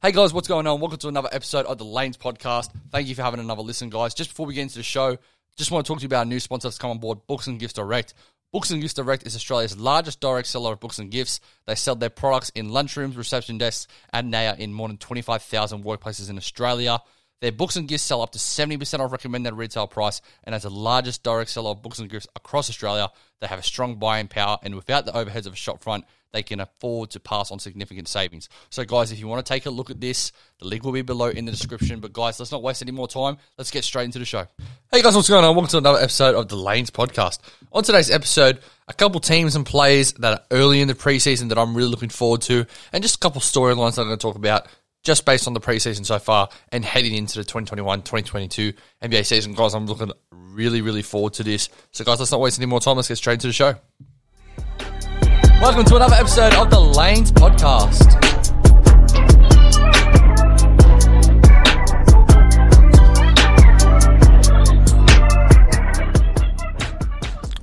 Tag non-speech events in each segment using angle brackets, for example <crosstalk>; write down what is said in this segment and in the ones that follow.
Hey guys, what's going on? Welcome to another episode of the Lanes podcast. Thank you for having another listen, guys. Just before we get into the show, just want to talk to you about our new sponsor that's come on board, Books and Gifts Direct. Books and Gifts Direct is Australia's largest direct seller of books and gifts. They sell their products in lunchrooms, reception desks, and now in more than 25,000 workplaces in Australia. Their books and gifts sell up to 70% off recommended retail price, and as the largest direct seller of books and gifts across Australia, they have a strong buying power, and without the overheads of a shop front, they can afford to pass on significant savings. So, guys, if you want to take a look at this, the link will be below in the description. But, guys, let's not waste any more time. Let's get straight into the show. Hey, guys, what's going on? Welcome to another episode of the Lanes podcast. On today's episode, a couple teams and players that are early in the preseason that I'm really looking forward to, and just a couple storylines that I'm going to talk about just based on the preseason so far and heading into the 2021 2022 NBA season. Guys, I'm looking really, really forward to this. So, guys, let's not waste any more time. Let's get straight into the show. Welcome to another episode of the Lanes Podcast.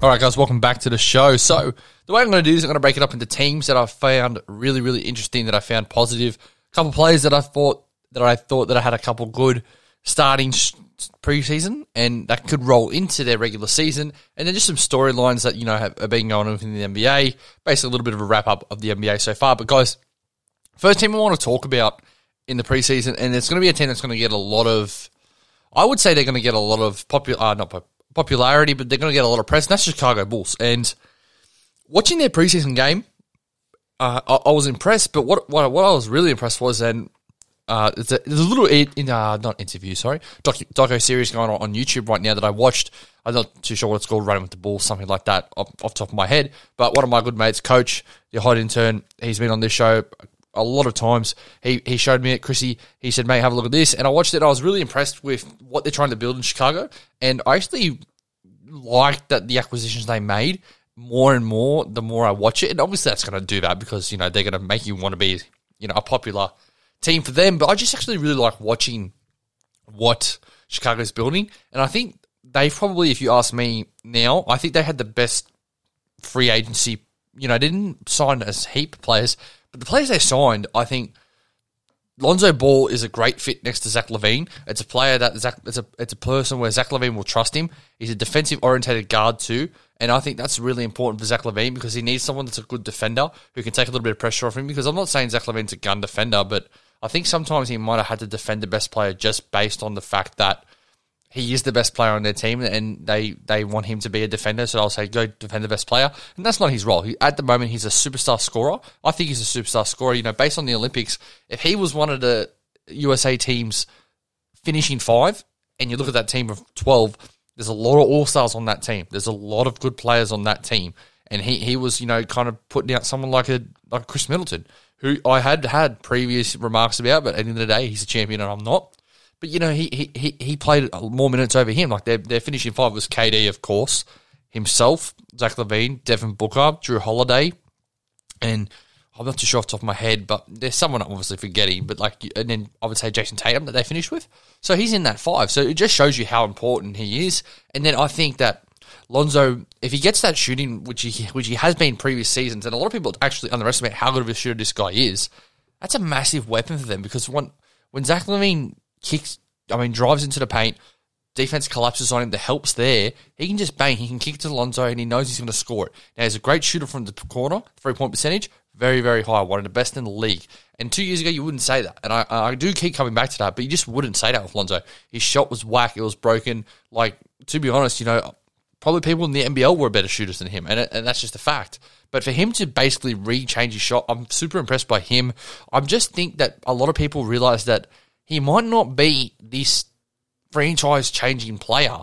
All right, guys, welcome back to the show. So, the way I'm going to do this, I'm going to break it up into teams that I found really, really interesting, that I found positive. A couple players that I thought that I thought that I had a couple good starting preseason, and that could roll into their regular season. And then just some storylines that you know have, been going on within the NBA. Basically, a little bit of a wrap up of the NBA so far. But guys, first team I want to talk about in the preseason, and it's going to be a team that's going to get a lot of. I would say they're going to get a lot of popular, uh, not popularity, but they're going to get a lot of press. And that's Chicago Bulls. And watching their preseason game, uh, I, I, was impressed. But what, what what I was really impressed was, and uh, there's, a, there's a little in uh, not interview, sorry, docu, doco series going on on YouTube right now that I watched. I'm not too sure what it's called, Running with the Bulls, something like that, off, off top of my head. But one of my good mates, Coach, the hot intern, he's been on this show a lot of times. He he showed me it, Chrissy. He said, "Mate, have a look at this," and I watched it. I was really impressed with what they're trying to build in Chicago, and I actually liked that the acquisitions they made more and more the more I watch it. And obviously, that's going to do that because you know they're going to make you want to be you know a popular team for them. But I just actually really like watching what Chicago's building. And I think they probably, if you ask me now, I think they had the best free agency. You know, didn't sign as heap players, but the players they signed, I think Lonzo Ball is a great fit next to Zach LaVine. It's a player that Zach, it's a it's a person where Zach LaVine will trust him. He's a defensive orientated guard too, and I think that's really important for Zach LaVine because he needs someone that's a good defender who can take a little bit of pressure off him. Because I'm not saying Zach LaVine's a gun defender, but I think sometimes he might have had to defend the best player just based on the fact that he is the best player on their team and they, they want him to be a defender. So I'll say, go defend the best player. And that's not his role. He, at the moment, he's a superstar scorer. I think he's a superstar scorer. You know, based on the Olympics, if he was one of the USA teams finishing five, and you look at that team of 12, there's a lot of all stars on that team. There's a lot of good players on that team. And he, he was, you know, kind of putting out someone like a like Khris Middleton who I had had previous remarks about, but at the end of the day, he's a champion and I'm not. But you know, he he he played more minutes over him. Like their their finishing five was KD, of course, himself, Zach LaVine, Devin Booker, Jrue Holiday, and I'm not too sure off the top of my head, but there's someone I'm obviously forgetting. But like, and then I would say Jayson Tatum that they finished with. So he's in that five. So it just shows you how important he is. And then I think that Lonzo, if he gets that shooting, which he which he has been previous seasons, and a lot of people actually underestimate how good of a shooter this guy is, that's a massive weapon for them because when when Zach LaVine kicks, I mean, drives into the paint, defense collapses on him, the help's there, he can just bang, he can kick to Lonzo, and he knows he's going to score it. Now he's a great shooter from the corner, three point percentage, very very high, one of the best in the league. And two years ago, you wouldn't say that. And I, I do keep coming back to that, but you just wouldn't say that with Lonzo. His shot was whack, it was broken. Like, to be honest, you know, probably people in the NBL were better shooters than him, and, and that's just a fact. But for him to basically rechange his shot, I'm super impressed by him. I just think that a lot of people realize that he might not be this franchise changing player,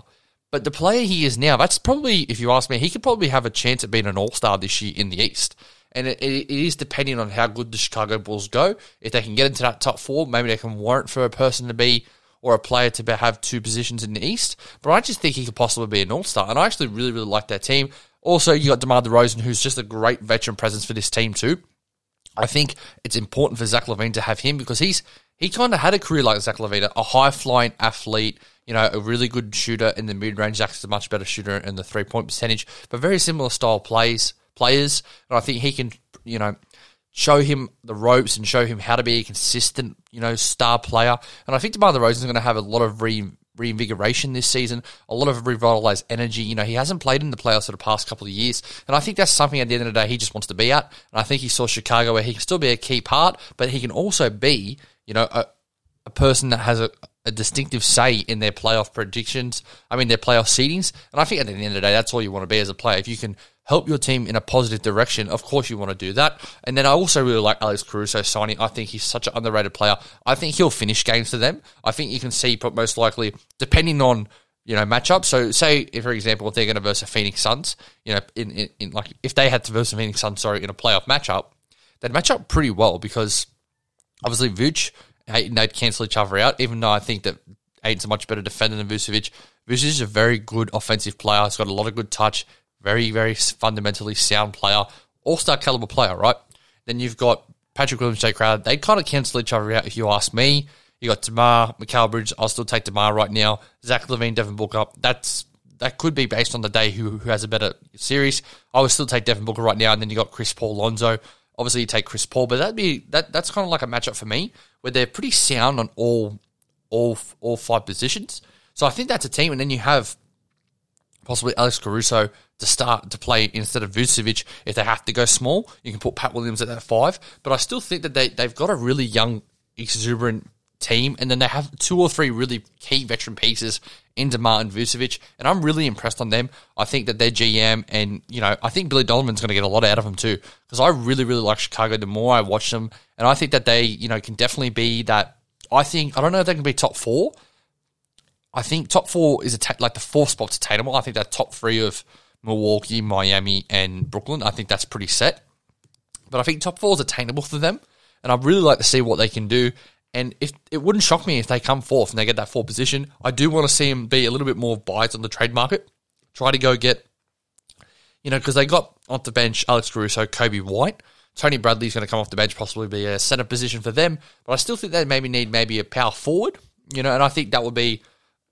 but the player he is now, that's probably, if you ask me, he could probably have a chance at being an all star this year in the East. And it, it is depending on how good the Chicago Bulls go. If they can get into that top four, maybe they can warrant for a person to be or a player to have two positions in the East. But I just think he could possibly be an All Star, and I actually really really like that team. Also, you got DeMar DeRozan, who's just a great veteran presence for this team too. I think it's important for Zach LaVine to have him because he's he kind of had a career like Zach LaVine, a high flying athlete, you know, a really good shooter in the mid range. Zach's a much better shooter in the three point percentage, but very similar style plays players. And I think he can, you know, show him the ropes and show him how to be a consistent, you know, star player. And I think DeMar DeRozan is going to have a lot of re- reinvigoration this season, a lot of revitalized energy. You know, he hasn't played in the playoffs for the past couple of years, and I think that's something at the end of the day he just wants to be at. And I think he saw Chicago where he can still be a key part, but he can also be, you know, a, a person that has a, a distinctive say in their playoff predictions. I mean, their playoff seedings. And I think at the end of the day, that's all you want to be as a player. If you can help your team in a positive direction, of course you want to do that. And then I also really like Alex Caruso signing. I think he's such an underrated player. I think he'll finish games for them. I think you can see, most likely, depending on you know matchup. So say, if, for example, if they're going to versus Phoenix Suns, you know, in, in, in like if they had to versus Phoenix Suns, sorry, in a playoff matchup, they'd match up pretty well because obviously Vooch, Ayton, they'd cancel each other out. Even though I think that Ayton's a much better defender than Vucevic. Vucevic is a very good offensive player. He's got a lot of good touch. Very, very fundamentally sound player. All star caliber player, right? Then you've got Patrick Williams, Jae Crowder. They kind of cancel each other out if you ask me. You got DeMar, Mikal Bridge. I'll still take DeMar right now. Zach LaVine, Devin Booker. That's that could be based on the day who, who has a better series. I would still take Devin Booker right now, and then you got Chris Paul, Lonzo. Obviously, you take Chris Paul, but that'd be that. That's kind of like a matchup for me where they're pretty sound on all all all five positions. So I think that's a team, and then you have possibly Alex Caruso to start to play instead of Vucevic. If they have to go small, you can put Pat Williams at that five. But I still think that they they've got a really young, exuberant team, and then they have two or three really key veteran pieces in DeMar and Vucevic, and I'm really impressed on them. I think that their GM and you know I think Billy Donovan's going to get a lot out of them too because I really really like Chicago. The more I watch them, and I think that they you know can definitely be that. I think I don't know if they can be top four. I think top four is a like the fourth spot's attainable. I think that top three of Milwaukee, Miami, and Brooklyn. I think that's pretty set. But I think top four is attainable for them, and I'd really like to see what they can do. And if it wouldn't shock me if they come fourth and they get that fourth position, I do want to see them be a little bit more biased on the trade market. Try to go get, you know, because they got off the bench Alex Caruso, Coby White. Tony Bradley's going to come off the bench, possibly be a center position for them. But I still think they maybe need maybe a power forward, you know, and I think that would be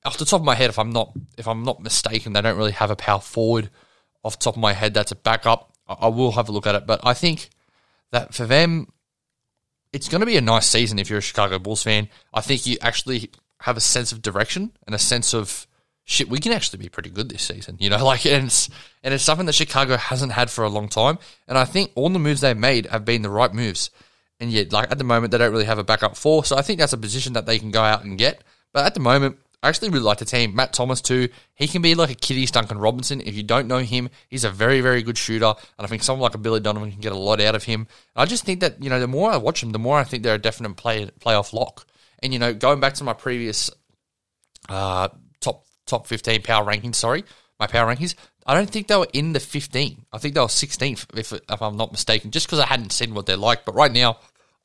off the top of my head, if I'm not if I'm not mistaken, they don't really have a power forward off the top of my head that's a backup. I, I will have a look at it, but I think that for them, it's going to be a nice season if you're a Chicago Bulls fan. I think you actually have a sense of direction and a sense of shit. We can actually be pretty good this season, you know. <laughs> Like, and it's and it's something that Chicago hasn't had for a long time. And I think all the moves they've made have been the right moves. And yet, like at the moment, they don't really have a backup four. So I think that's a position that they can go out and get. But at the moment, I actually really like the team. Matt Thomas too. He can be like a Kitty's Duncan Robinson. If you don't know him, he's a very, very good shooter, and I think someone like a Billy Donovan can get a lot out of him. I just think that you know the more I watch him, the more I think they're a definite play playoff lock. And you know, going back to my previous uh, top top fifteen power rankings, sorry, my power rankings, I don't think they were in the fifteen. I think they were sixteenth, if if I'm not mistaken, just because I hadn't seen what they're like. But right now,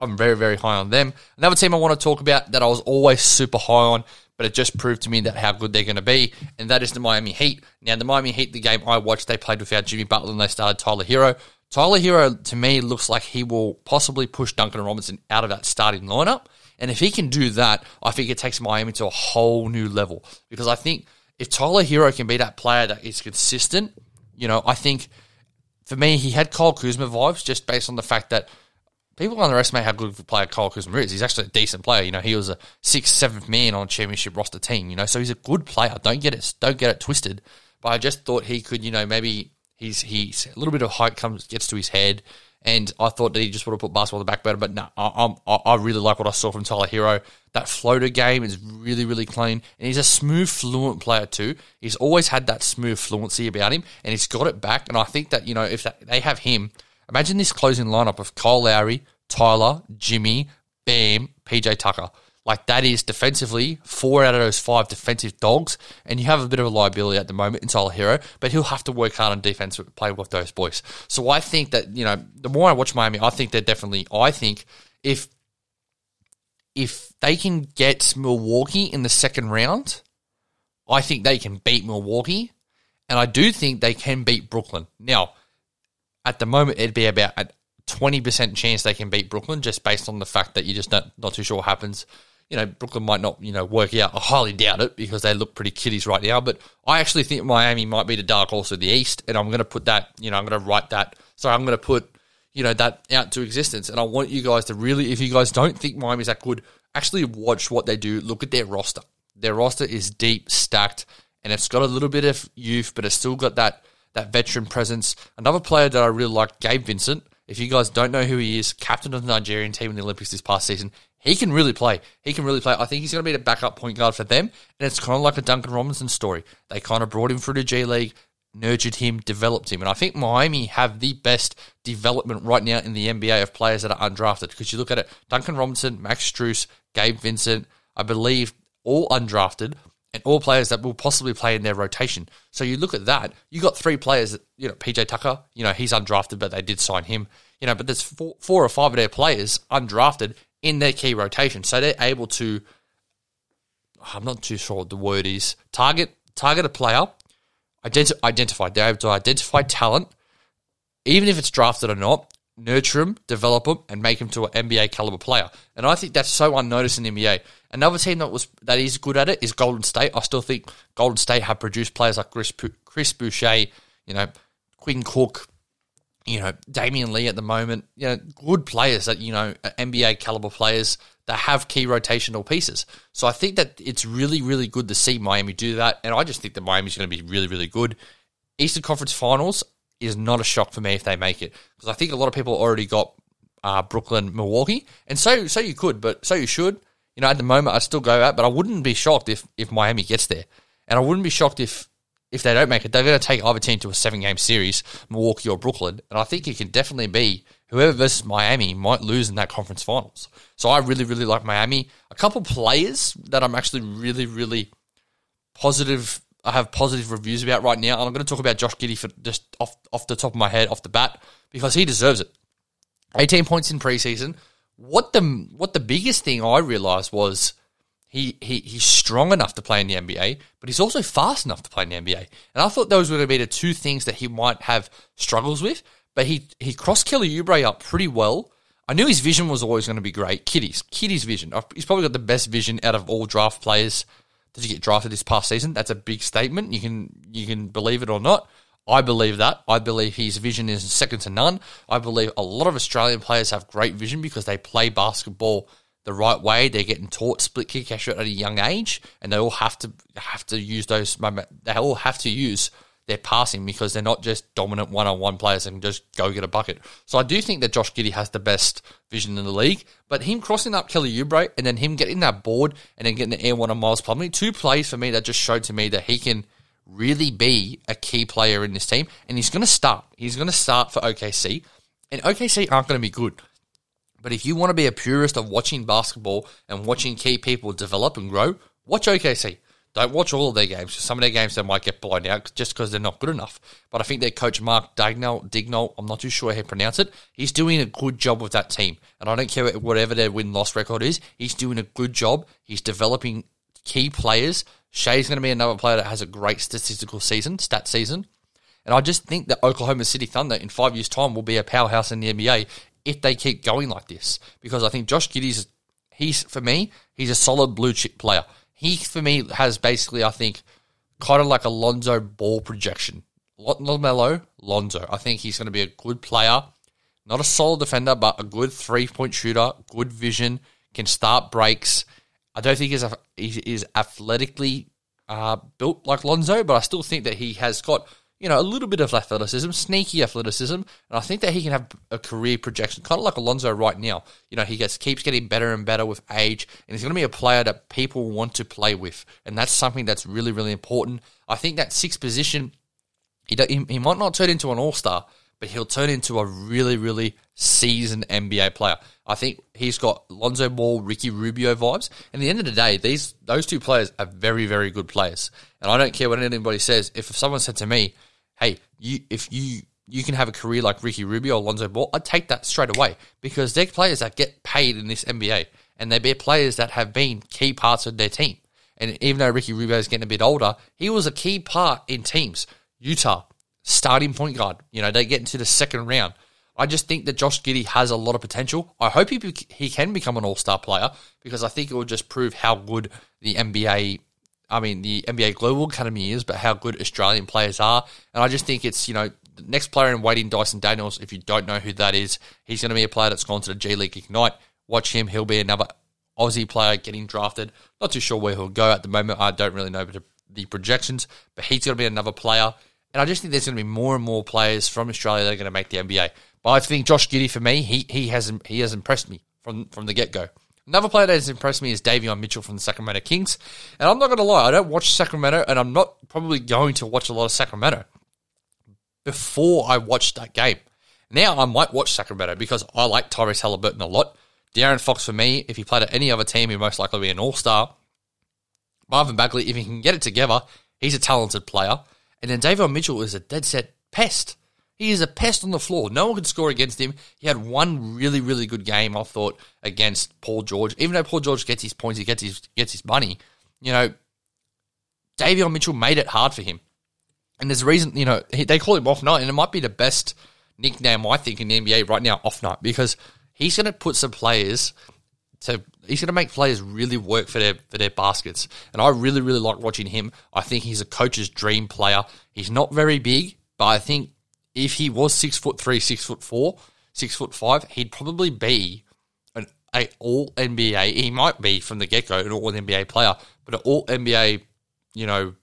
I'm very, very high on them. Another team I want to talk about that I was always super high on but it just proved to me that how good they're going to be, and that is the Miami Heat. Now, the Miami Heat, the game I watched, they played without Jimmy Butler and they started Tyler Herro. Tyler Herro, to me, looks like he will possibly push Duncan Robinson out of that starting lineup. And if he can do that, I think it takes Miami to a whole new level. Because I think if Tyler Herro can be that player that is consistent, you know, I think for me, he had Kyle Kuzma vibes just based on the fact that people underestimate how good of a player Kyle Kuzma is. He's actually a decent player. You know, he was a sixth, seventh man on a championship roster team. You know, so he's a good player. Don't get it, don't get it twisted. But I just thought he could, you know, maybe he's he's a little bit of height comes gets to his head, and I thought that he just would have put basketball on the back burner. But no, I, I, I really like what I saw from Tyler Herro. That floater game is really really clean, and he's a smooth, fluent player too. He's always had that smooth fluency about him, and he's got it back. And I think that you know if that, they have him Imagine this closing lineup of Kyle Lowry, Tyler, Jimmy, Bam, PJ Tucker. Like that is defensively four out of those five defensive dogs, and you have a bit of a liability at the moment in Tyler Herro, but he'll have to work hard on defense to play with those boys. So I think that you know the more I watch Miami, I think they're definitely. I think if if they can get Milwaukee in the second round, I think they can beat Milwaukee, and I do think they can beat Brooklyn. Now at the moment, it'd be about a 20% chance they can beat Brooklyn just based on the fact that you're just not, not too sure what happens. You know, Brooklyn might not, you know, work out. I highly doubt it because they look pretty kiddies right now. But I actually think Miami might be the dark horse of the East. And I'm going to put that, you know, I'm going to write that. So I'm going to put, you know, that out to existence. And I want you guys to really, if you guys don't think Miami's that good, actually watch what they do. Look at their roster. Their roster is deep, stacked, and it's got a little bit of youth, but it's still got that that veteran presence. Another player that I really like, Gabe Vincent. If you guys don't know who he is, captain of the Nigerian team in the Olympics this past season, he can really play. He can really play. I think he's going to be the backup point guard for them. And it's kind of like a Duncan Robinson story. They kind of brought him through the G League, nurtured him, developed him. And I think Miami have the best development right now in the NBA of players that are undrafted. Because you look at it, Duncan Robinson, Max Strus, Gabe Vincent, I believe all undrafted and all players that will possibly play in their rotation. So you look at that, you got three players you know, PJ Tucker, you know, he's undrafted, but they did sign him. You know, but there's four, four or five of their players undrafted in their key rotation. So they're able to, I'm not too sure what the word is, target target a player, identi- identify. They're able to identify talent, even if it's drafted or not, nurture them, develop them, and make them to an NBA caliber player. And I think that's so unnoticed in the NBA. Another team that was that is good at it is Golden State. I still think Golden State have produced players like Chris, Chris Boucher, you know, Quinn Cook, you know, Damion Lee at the moment, you know, good players that, you know, NBA caliber players that have key rotational pieces. So I think that it's really, really good to see Miami do that. And I just think that Miami's going to be really, really good. Eastern Conference Finals is not a shock for me if they make it because I think a lot of people already got uh, Brooklyn, Milwaukee, and so so you could, but so you should. You know, at the moment, I'd still go out, but I wouldn't be shocked if if Miami gets there, and I wouldn't be shocked if if they don't make it, they're going to take either team to a seven game series, Milwaukee or Brooklyn. And I think it can definitely be whoever versus Miami might lose in that conference finals. So I really, really like Miami. A couple players that I'm actually really, really positive. I have positive reviews about right now. And I'm going to talk about Josh Giddey for just off off the top of my head, off the bat, because he deserves it. 18 points in preseason. What the what the biggest thing I realized was he, he he's strong enough to play in the NBA, but he's also fast enough to play in the NBA. And I thought those were going to be the two things that he might have struggles with. But he he crossed Kelly Oubre up pretty well. I knew his vision was always going to be great. Giddey's Giddey's vision. He's probably got the best vision out of all draft players. Did he get drafted this past season? That's a big statement. You can you can believe it or not. I believe that. I believe his vision is second to none. I believe a lot of Australian players have great vision because they play basketball the right way. They're getting taught split kick at a young age, and they all have to have to use those. They all have to use their passing because they're not just dominant one on one players and just go get a bucket. So I do think that Josh Giddey has the best vision in the league, but him crossing up Kelly Oubre and then him getting that board and then getting the air one on Miles Plumlee, two plays for me that just showed to me that he can really be a key player in this team, and he's going to start. He's going to start for OKC, and OKC aren't going to be good. But if you want to be a purist of watching basketball and watching key people develop and grow, watch OKC. Don't watch all of their games. Some of their games they might get blown out just because they're not good enough. But I think their coach Mark Daigneault, Dignol, I'm not too sure how to pronounce it. He's doing a good job with that team, and I don't care whatever their win loss record is. He's doing a good job. He's developing key players. Shai's going to be another player that has a great statistical season, stat season. And I just think that Oklahoma City Thunder in five years' time will be a powerhouse in the NBA if they keep going like this. Because I think Josh Giddey's, he's, for me, he's a solid blue chip player. He, for me, has basically, I think, kind of like a Lonzo ball projection. Not Melo, Lonzo. I think he's going to be a good player. Not a solid defender, but a good three point shooter, good vision, can start breaks. I don't think he's, he is athletically uh, built like Lonzo, but I still think that he has got you know, a little bit of athleticism, sneaky athleticism, and I think that he can have a career projection, kind of like Alonzo right now. You know, he gets keeps getting better and better with age, and he's going to be a player that people want to play with, and that's something that's really, really important. I think that sixth position, he he, he might not turn into an all star, but he'll turn into a really, really seasoned NBA player. I think he's got Lonzo Ball, Ricky Rubio vibes. And at the end of the day, these those two players are very, very good players. And I don't care what anybody says. If someone said to me, hey, you if you you can have a career like Ricky Rubio or Lonzo Ball, I'd take that straight away because they're players that get paid in this NBA, and they're players that have been key parts of their team. And even though Ricky Rubio is getting a bit older, he was a key part in teams. Utah, starting point guard. You know, they get into the second round. I just think that Josh Giddey has a lot of potential. I hope he he can become an All Star player because I think it will just prove how good the NBA I mean, the NBA Global Academy is, but how good Australian players are. And I just think it's, you know, the next player in waiting, Dyson Daniels. If you don't know who that is, he's going to be a player that's gone to the G League Ignite. Watch him; he'll be another Aussie player getting drafted. Not too sure where he'll go at the moment. I don't really know the projections, but he's going to be another player. And I just think there's going to be more and more players from Australia that are going to make the NBA. But I think Josh Giddey for me, he he has he has impressed me from from the get go. Another player that has impressed me is Davion Mitchell from the Sacramento Kings. And I'm not going to lie, I don't watch Sacramento, and I'm not probably going to watch a lot of Sacramento before I watched that game. Now I might watch Sacramento because I like Tyrese Halliburton a lot. De'Aaron Fox for me, if he played at any other team, he'd most likely be an all star. Marvin Bagley, if he can get it together, he's a talented player. And then Davion Mitchell is a dead set pest. He is a pest on the floor. No one could score against him. He had one really, really good game, I thought, against Paul George. Even though Paul George gets his points, he gets his gets his money. You know, Davion Mitchell made it hard for him. And there's a reason, you know, they call him off night, and it might be the best nickname I think in the NBA right now, off night, because he's going to put some players to he's going to make players really work for their for their baskets. And I really really like watching him. I think he's a coach's dream player. He's not very big, but I think if he was six foot three, six foot four, six foot five, he'd probably be an a all NBA. He might be from the get go an all NBA player, but an all NBA, you know,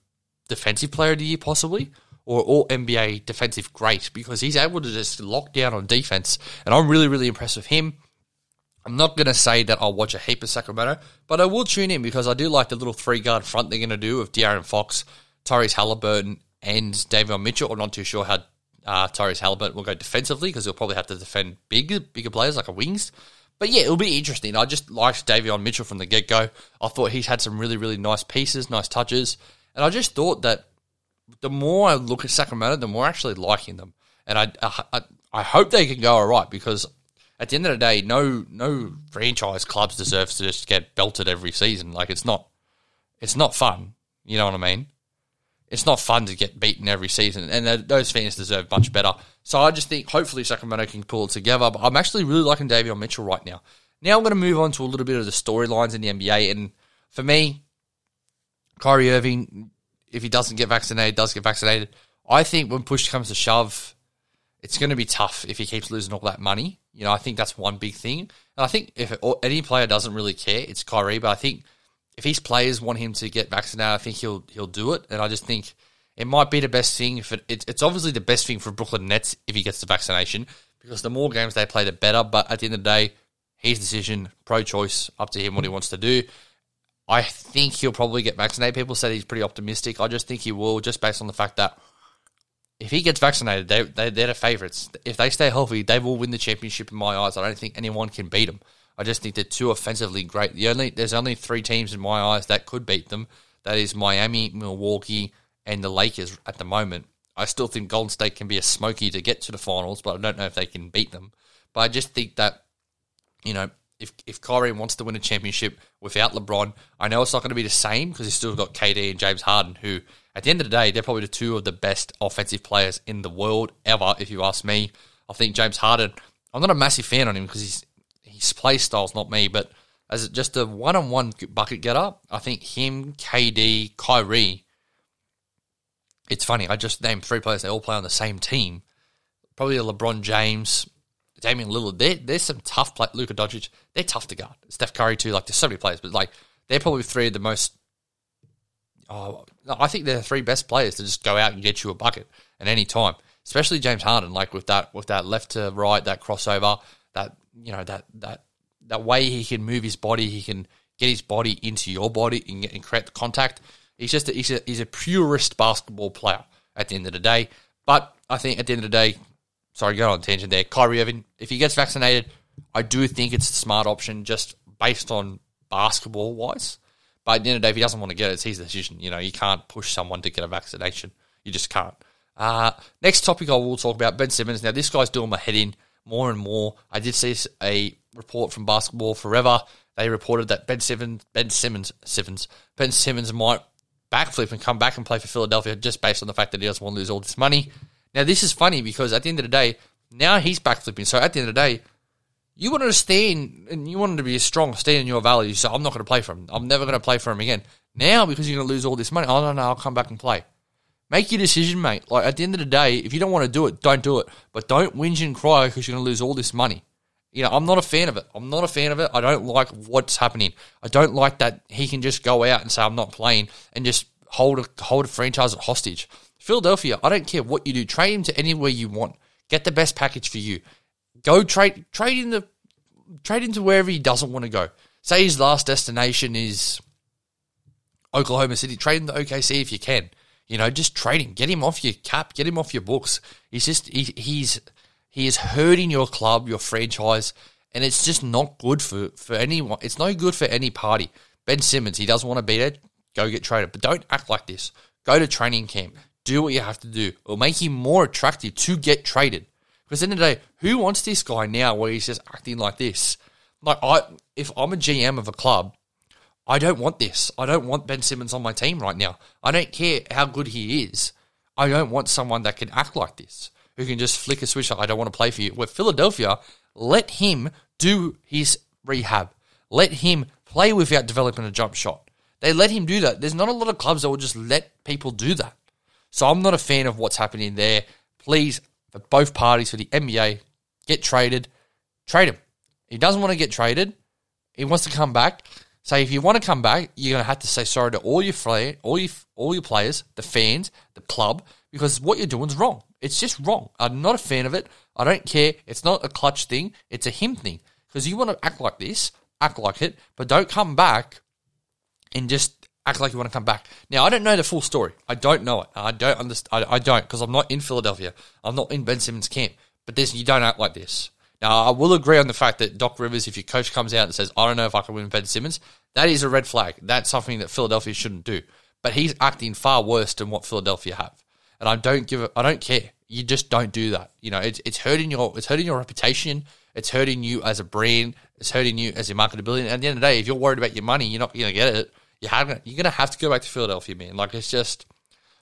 defensive player of the year possibly or all NBA defensive great because he's able to just lock down on defense. And I'm really, really impressed with him. I'm not going to say that I'll watch a heap of Sacramento, but I will tune in because I do like the little three guard front they're going to do of De'Aaron Fox, Tyrese Halliburton, and Davion Mitchell. I'm not too sure how uh, Tyrese Halliburton will go defensively because he'll probably have to defend bigger, bigger players like a wings. But yeah, it'll be interesting. I just liked Davion Mitchell from the get go. I thought he's had some really, really nice pieces, nice touches. And I just thought that the more I look at Sacramento, the more I'm actually liking them. And I, I, I hope they can go all right because at the end of the day, no no franchise clubs deserves to just get belted every season. Like it's not it's not fun. You know what I mean? It's not fun to get beaten every season, and those fans deserve much better. So I just think hopefully Sacramento can pull it together. But I'm actually really liking Davion Mitchell right now. Now I'm going to move on to a little bit of the storylines in the NBA, and for me, Kyrie Irving, if he doesn't get vaccinated, does get vaccinated. I think when push comes to shove, it's going to be tough if he keeps losing all that money. You know, I think that's one big thing. And I think if it, any player doesn't really care, it's Kyrie. But I think if his players want him to get vaccinated, I think he'll he'll do it. And I just think it might be the best thing. If it, it, it's obviously the best thing for Brooklyn Nets if he gets the vaccination because the more games they play, the better. But at the end of the day, his decision, pro-choice, up to him what he wants to do. I think he'll probably get vaccinated. People said he's pretty optimistic. I just think he will, just based on the fact that if he gets vaccinated, they, they, they're the favourites. If they stay healthy, they will win the championship in my eyes. I don't think anyone can beat them. I just think they're too offensively great. The only There's only three teams in my eyes that could beat them. That is Miami, Milwaukee, and the Lakers at the moment. I still think Golden State can be a smoky to get to the finals, but I don't know if they can beat them. But I just think that, you know, if if Kyrie wants to win a championship without LeBron, I know it's not going to be the same because he's still got KD and James Harden, who at the end of the day they're probably the two of the best offensive players in the world ever. If you ask me, I think James Harden. I'm not a massive fan on him because his his play style's not me, but as just a one on one bucket getter, I think him, KD, Kyrie. It's funny. I just named three players. They all play on the same team. Probably a LeBron James, Damian Lillard, they're, there's some tough play. Luka Doncic, they're tough to guard. Steph Curry too. Like there's so many players, but like they're probably three of the most. Oh, I think they're the three best players to just go out and get you a bucket at any time. Especially James Harden, like with that with that left to right, that crossover, that you know that that that way he can move his body, he can get his body into your body and, and create the contact. He's just a, he's a he's a purist basketball player at the end of the day. But I think at the end of the day, sorry, go on tangent there. Kyrie Irving, if he gets vaccinated, I do think it's a smart option just based on basketball wise. But at the end of the day, if he doesn't want to get it, it's his decision. You know, you can't push someone to get a vaccination. You just can't. Uh, next topic I will talk about Ben Simmons. Now, this guy's doing my head in more and more. I did see a report from Basketball Forever. They reported that Ben Simmons, Ben Simmons, Simmons, Ben Simmons might backflip and come back and play for Philadelphia just based on the fact that he doesn't want to lose all this money. Now, this is funny because at the end of the day, now he's backflipping. So at the end of the day, you want to stand and you wanted to be strong, stay in your values. So I'm not going to play for him. I'm never going to play for him again. Now, because you're going to lose all this money, oh, no, no, I'll come back and play. Make your decision, mate. Like at the end of the day, if you don't want to do it, don't do it. But don't whinge and cry because you're going to lose all this money. You know, I'm not a fan of it. I'm not a fan of it. I don't like what's happening. I don't like that he can just go out and say I'm not playing and just hold a hold a franchise hostage. Philadelphia, I don't care what you do. Trade him to anywhere you want. Get the best package for you. Go trade trade in the trade into wherever he doesn't want to go. Say his last destination is Oklahoma City. Trade him to OKC if you can. You know, just trade him. Get him off your cap. Get him off your books. He's just he, he's he is hurting your club, your franchise, and it's just not good for for anyone. It's no good for any party. Ben Simmons, he doesn't want to be there. Go get traded, but don't act like this. Go to training camp. Do what you have to do. It'll make him more attractive to get traded. Because at the end of the day, who wants this guy now where he's just acting like this? Like I, if I'm a GM of a club, I don't want this. I don't want Ben Simmons on my team right now. I don't care how good he is. I don't want someone that can act like this, who can just flick a switch. I don't want to play for you. With Philadelphia, let him do his rehab. Let him play without developing a jump shot. They let him do that. There's not a lot of clubs that will just let people do that. So I'm not a fan of what's happening there. Please, for both parties, for the NBA, get traded. Trade him. He doesn't want to get traded. He wants to come back. So if you want to come back, you're going to have to say sorry to all your play, all your all your players, the fans, the club, because what you're doing is wrong. It's just wrong. I'm not a fan of it. I don't care. It's not a clutch thing. It's a him thing. Because you want to act like this, act like it, but don't come back and just act like you want to come back. Now I don't know the full story. I don't know it. I don't understand. I, I don't because I'm not in Philadelphia. I'm not in Ben Simmons' camp. But this, you don't act like this. Now, I will agree on the fact that Doc Rivers, if your coach comes out and says, I don't know if I can win Ben Simmons, that is a red flag. That's something that Philadelphia shouldn't do. But he's acting far worse than what Philadelphia have. And I don't give it, I don't care. You just don't do that. You know, it's, it's hurting your, it's hurting your reputation. It's hurting you as a brand. It's hurting you as a marketability. And at the end of the day, if you're worried about your money, you're not going to get it. You have, you're going to have to go back to Philadelphia, man. Like, it's just,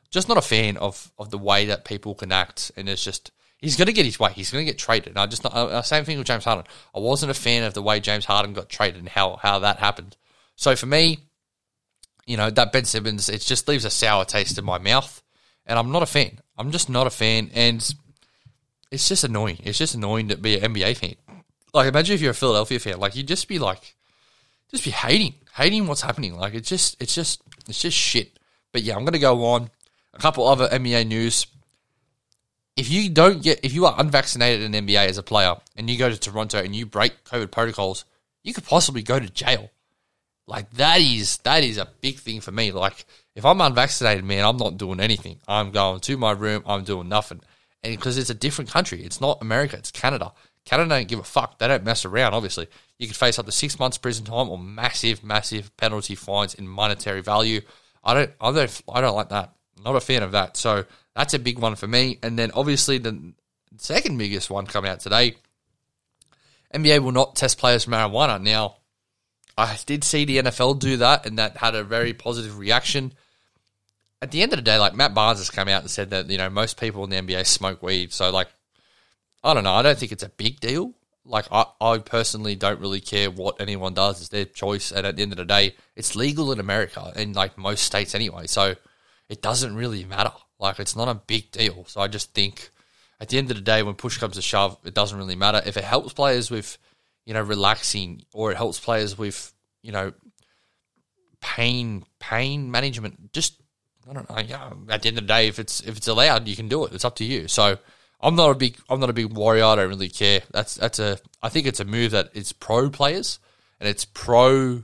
just not a fan of, of the way that people can act. And it's just, He's going to get his way. He's going to get traded. I just uh, same thing with James Harden. I wasn't a fan of the way James Harden got traded and how how that happened. So for me, you know that Ben Simmons, it just leaves a sour taste in my mouth, and I'm not a fan. I'm just not a fan, and it's just annoying. It's just annoying to be an NBA fan. Like imagine if you're a Philadelphia fan, like you'd just be like, just be hating, hating what's happening. Like it's just, it's just, it's just shit. But yeah, I'm to go on. A couple other NBA news if you don't get if you are unvaccinated in NBA as a player and you go to Toronto and you break COVID protocols, you could possibly go to jail. Like that is that is a big thing for me. Like if I'm unvaccinated, man, I'm not doing anything. I'm going to my room. I'm doing nothing. And because it's a different country, it's not America. It's Canada. Canada don't give a fuck. They don't mess around. Obviously, you could face up to six months prison time or massive, massive penalty fines in monetary value. I don't, I don't, I don't like that. Not a fan of that. So that's a big one for me. And then obviously the second biggest one coming out today NBA will not test players for marijuana. Now, I did see the NFL do that, and that had a very positive reaction. At the end of the day, like Matt Barnes has come out and said that you know most people in the NBA smoke weed, so like I don't know, I don't think it's a big deal. Like I, I personally don't really care what anyone does; it's their choice, and at the end of the day, it's legal in America in like most states anyway, so it doesn't really matter. Like it's not a big deal. So I just think at the end of the day, when push comes to shove, it doesn't really matter. If it helps players with, you know, relaxing or it helps players with, you know, pain pain management, just I don't know. Yeah, at the end of the day, if it's if it's allowed, you can do it. It's up to you. So I'm not a big I'm not a big warrior. I don't really care. That's that's a I think it's a move that it's pro players and it's pro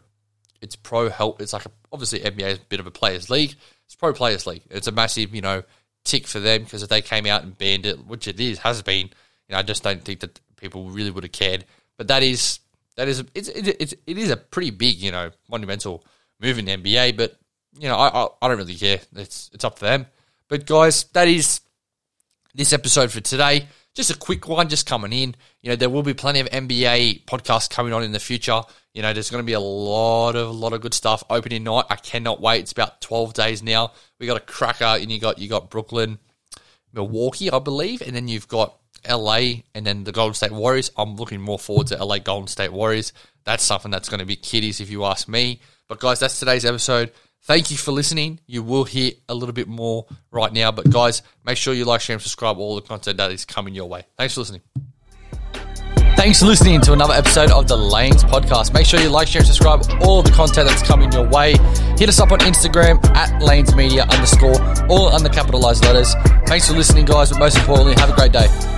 it's pro help. It's like a, obviously NBA is a bit of a players league. It's pro players league. It's a massive, you know, tick for them because if they came out and banned it, which it is, has been, you know, I just don't think that people really would have cared. But that is that is it's it's it is a pretty big, you know, monumental move in the NBA. But you know, I, I I don't really care. It's it's up to them. But guys, that is this episode for today. Just a quick one, just coming in. You know, there will be plenty of NBA podcasts coming on in the future. You know, there's going to be a lot of a lot of good stuff opening night. I cannot wait. It's about 12 days now. We got a cracker, and you got you got Brooklyn, Milwaukee, I believe, and then you've got LA, and then the Golden State Warriors. I'm looking more forward to LA Golden State Warriors. That's something that's going to be kiddies, if you ask me. But guys, that's today's episode. Thank you for listening. You will hear a little bit more right now, but guys, make sure you like, share, and subscribe all the content that is coming your way. Thanks for listening. Thanks for listening to another episode of the Lanes Podcast. Make sure you like, share, and subscribe all the content that's coming your way. Hit us up on Instagram at Lanes Media underscore, all under capitalized letters. Thanks for listening, guys, but most importantly, have a great day.